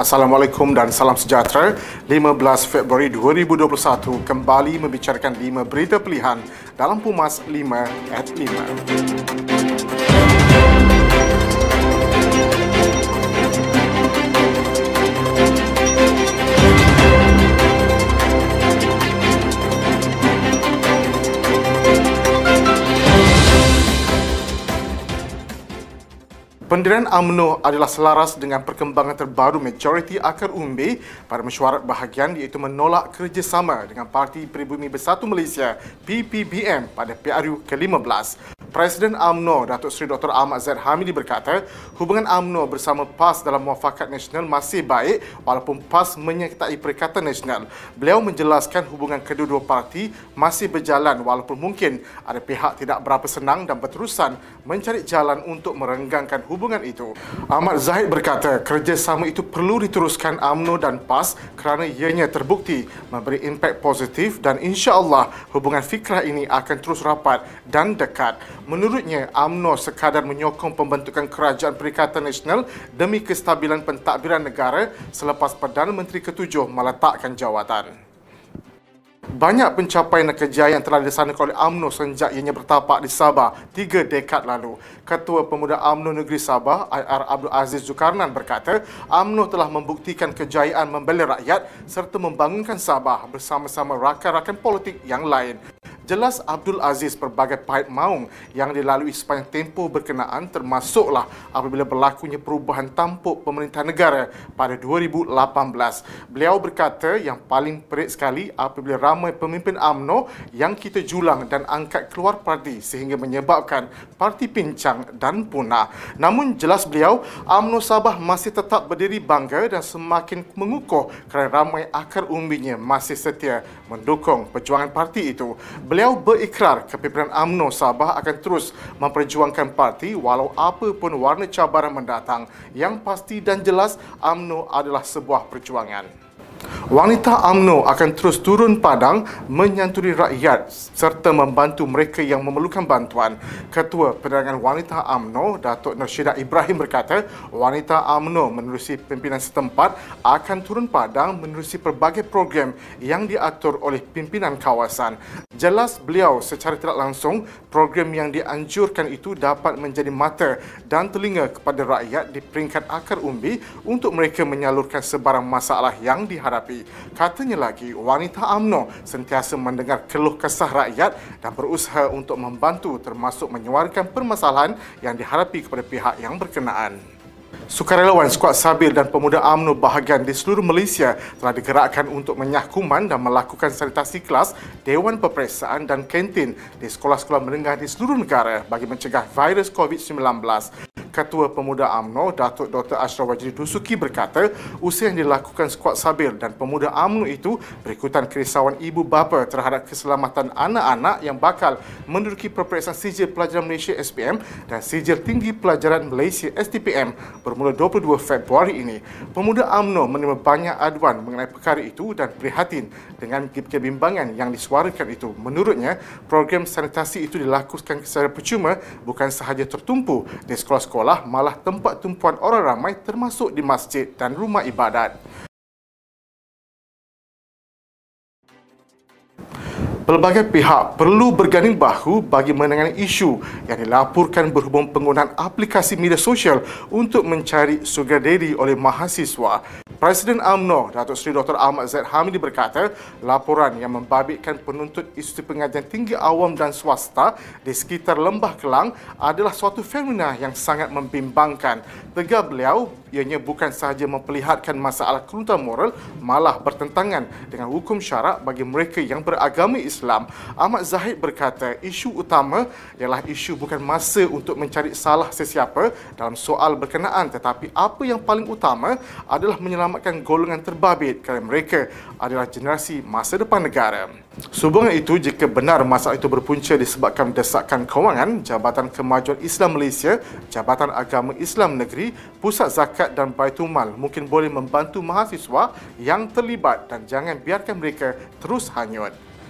Assalamualaikum dan salam sejahtera. 15 Februari 2021 kembali membicarakan 5 berita pilihan dalam Pumas 5 at 5. Pendirian AMNO adalah selaras dengan perkembangan terbaru majoriti akar umbi pada mesyuarat bahagian iaitu menolak kerjasama dengan Parti Peribumi Bersatu Malaysia PPBM pada PRU ke-15. Presiden AMNO Datuk Seri Dr. Ahmad Zaid Hamidi berkata, hubungan AMNO bersama PAS dalam muafakat nasional masih baik walaupun PAS menyertai Perikatan Nasional. Beliau menjelaskan hubungan kedua-dua parti masih berjalan walaupun mungkin ada pihak tidak berapa senang dan berterusan mencari jalan untuk merenggangkan hubungan itu. Ahmad Zahid berkata, kerjasama itu perlu diteruskan AMNO dan PAS kerana ianya terbukti memberi impak positif dan insya-Allah hubungan fikrah ini akan terus rapat dan dekat. Menurutnya, AMNO sekadar menyokong pembentukan Kerajaan Perikatan Nasional demi kestabilan pentadbiran negara selepas Perdana Menteri ketujuh meletakkan jawatan. Banyak pencapaian dan kejayaan telah dilaksanakan oleh AMNO sejak ianya bertapak di Sabah tiga dekad lalu. Ketua Pemuda AMNO Negeri Sabah, IR Abdul Aziz Zulkarnain berkata, AMNO telah membuktikan kejayaan membela rakyat serta membangunkan Sabah bersama-sama rakan-rakan politik yang lain. Jelas Abdul Aziz pelbagai pahit maung yang dilalui sepanjang tempoh berkenaan termasuklah apabila berlakunya perubahan tampuk pemerintah negara pada 2018. Beliau berkata yang paling perit sekali apabila ramai pemimpin AMNO yang kita julang dan angkat keluar parti sehingga menyebabkan parti pincang dan punah. Namun jelas beliau, AMNO Sabah masih tetap berdiri bangga dan semakin mengukuh kerana ramai akar umbinya masih setia mendukung perjuangan parti itu. Beliau Beliau berikrar kepimpinan AMNO Sabah akan terus memperjuangkan parti walau apa pun warna cabaran mendatang. Yang pasti dan jelas AMNO adalah sebuah perjuangan. Wanita AMNO akan terus turun padang menyantuni rakyat serta membantu mereka yang memerlukan bantuan. Ketua Penerangan Wanita AMNO, Datuk Nursyidah Ibrahim berkata, wanita AMNO menerusi pimpinan setempat akan turun padang menerusi pelbagai program yang diatur oleh pimpinan kawasan. Jelas beliau secara tidak langsung, program yang dianjurkan itu dapat menjadi mata dan telinga kepada rakyat di peringkat akar umbi untuk mereka menyalurkan sebarang masalah yang dihadapi. Katanya lagi, wanita AMNO sentiasa mendengar keluh kesah rakyat dan berusaha untuk membantu termasuk menyuarakan permasalahan yang dihadapi kepada pihak yang berkenaan. Sukarelawan Skuad Sabil dan pemuda AMNO bahagian di seluruh Malaysia telah digerakkan untuk menyahkuman dan melakukan sanitasi kelas, dewan peperiksaan dan kantin di sekolah-sekolah menengah di seluruh negara bagi mencegah virus COVID-19. Ketua Pemuda AMNO, Datuk Dr. Ashraf Wajri Dusuki berkata, usaha yang dilakukan skuad Sabil dan Pemuda AMNO itu berikutan kerisauan ibu bapa terhadap keselamatan anak-anak yang bakal menduduki peperiksaan sijil pelajaran Malaysia SPM dan sijil tinggi pelajaran Malaysia STPM bermula 22 Februari ini. Pemuda AMNO menerima banyak aduan mengenai perkara itu dan prihatin dengan kebimbangan yang disuarakan itu. Menurutnya, program sanitasi itu dilakukan secara percuma bukan sahaja tertumpu di sekolah-sekolah sekolah malah tempat tumpuan orang ramai termasuk di masjid dan rumah ibadat. Pelbagai pihak perlu berganding bahu bagi menangani isu yang dilaporkan berhubung penggunaan aplikasi media sosial untuk mencari sugar daddy oleh mahasiswa. Presiden AMNO, Datuk Seri Dr. Ahmad Zaid Hamidi berkata, laporan yang membabitkan penuntut institusi pengajian tinggi awam dan swasta di sekitar Lembah Kelang adalah suatu fenomena yang sangat membimbangkan. Tegar beliau, ianya bukan sahaja memperlihatkan masalah keruntuhan moral, malah bertentangan dengan hukum syarak bagi mereka yang beragama Islam. Ahmad Zahid berkata, isu utama ialah isu bukan masa untuk mencari salah sesiapa dalam soal berkenaan tetapi apa yang paling utama adalah menyelamatkan golongan terbabit kerana mereka adalah generasi masa depan negara. Sehubungan itu, jika benar masalah itu berpunca disebabkan desakan kewangan, Jabatan Kemajuan Islam Malaysia, Jabatan Agama Islam Negeri, Pusat Zakat dan Baitumal mungkin boleh membantu mahasiswa yang terlibat dan jangan biarkan mereka terus hanyut.